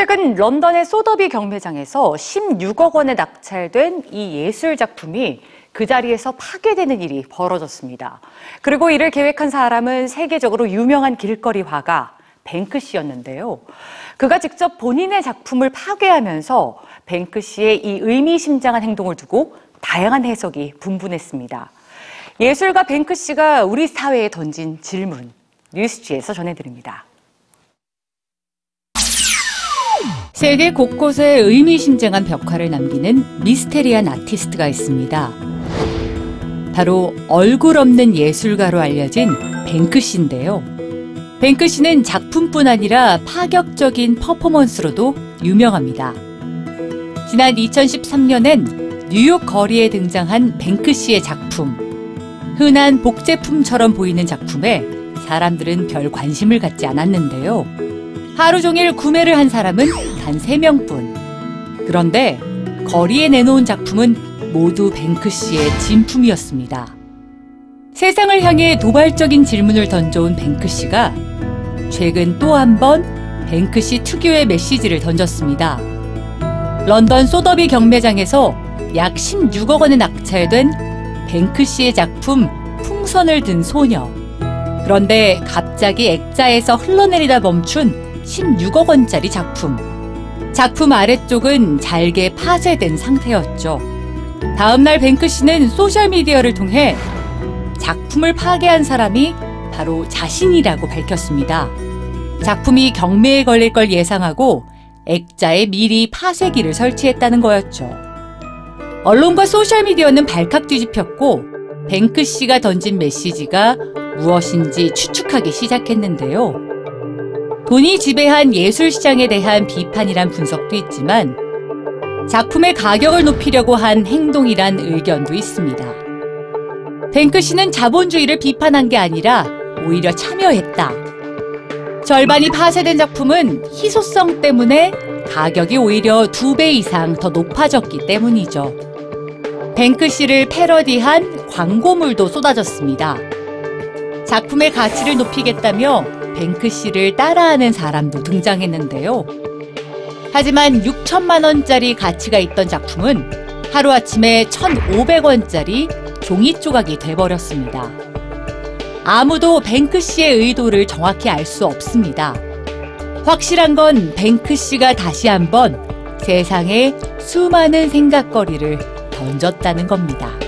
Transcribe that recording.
최근 런던의 소더비 경매장에서 16억 원에 낙찰된 이 예술 작품이 그 자리에서 파괴되는 일이 벌어졌습니다. 그리고 이를 계획한 사람은 세계적으로 유명한 길거리 화가 뱅크시였는데요. 그가 직접 본인의 작품을 파괴하면서 뱅크시의 이 의미심장한 행동을 두고 다양한 해석이 분분했습니다. 예술가 뱅크시가 우리 사회에 던진 질문, 뉴스지에서 전해드립니다. 세계 곳곳에 의미심장한 벽화를 남기는 미스테리한 아티스트가 있습니다. 바로 얼굴 없는 예술가로 알려진 뱅크시인데요. 뱅크시는 작품뿐 아니라 파격적인 퍼포먼스로도 유명합니다. 지난 2013년엔 뉴욕 거리에 등장한 뱅크시의 작품. 흔한 복제품처럼 보이는 작품에 사람들은 별 관심을 갖지 않았는데요. 하루 종일 구매를 한 사람은 단 3명뿐. 그런데 거리에 내놓은 작품은 모두 뱅크시의 진품이었습니다. 세상을 향해 도발적인 질문을 던져온 뱅크시가 최근 또 한 번 뱅크시 특유의 메시지를 던졌습니다. 런던 소더비 경매장에서 약 16억 원에 낙찰된 뱅크시의 작품 풍선을 든 소녀. 그런데 갑자기 액자에서 흘러내리다 멈춘 16억 원짜리 작품. 작품 아래쪽은 잘게 파쇄된 상태였죠. 다음날 뱅크시는 소셜미디어를 통해 작품을 파괴한 사람이 바로 자신이라고 밝혔습니다. 작품이 경매에 걸릴 걸 예상하고 액자에 미리 파쇄기를 설치했다는 거였죠. 언론과 소셜미디어는 발칵 뒤집혔고 뱅크시가 던진 메시지가 무엇인지 추측하기 시작했는데요. 돈이 지배한 예술 시장에 대한 비판이란 분석도 있지만 작품의 가격을 높이려고 한 행동이란 의견도 있습니다. 뱅크시는 자본주의를 비판한 게 아니라 오히려 참여했다. 절반이 파쇄된 작품은 희소성 때문에 가격이 오히려 두 배 이상 더 높아졌기 때문이죠. 뱅크시를 패러디한 광고물도 쏟아졌습니다. 작품의 가치를 높이겠다며 뱅크시를 따라하는 사람도 등장했는데요. 하지만 6천만 원짜리 가치가 있던 작품은 하루아침에 1,500원짜리 종이 조각이 돼버렸습니다. 아무도 뱅크시의 의도를 정확히 알 수 없습니다. 확실한 건 뱅크시가 다시 한번 세상에 수많은 생각거리를 던졌다는 겁니다.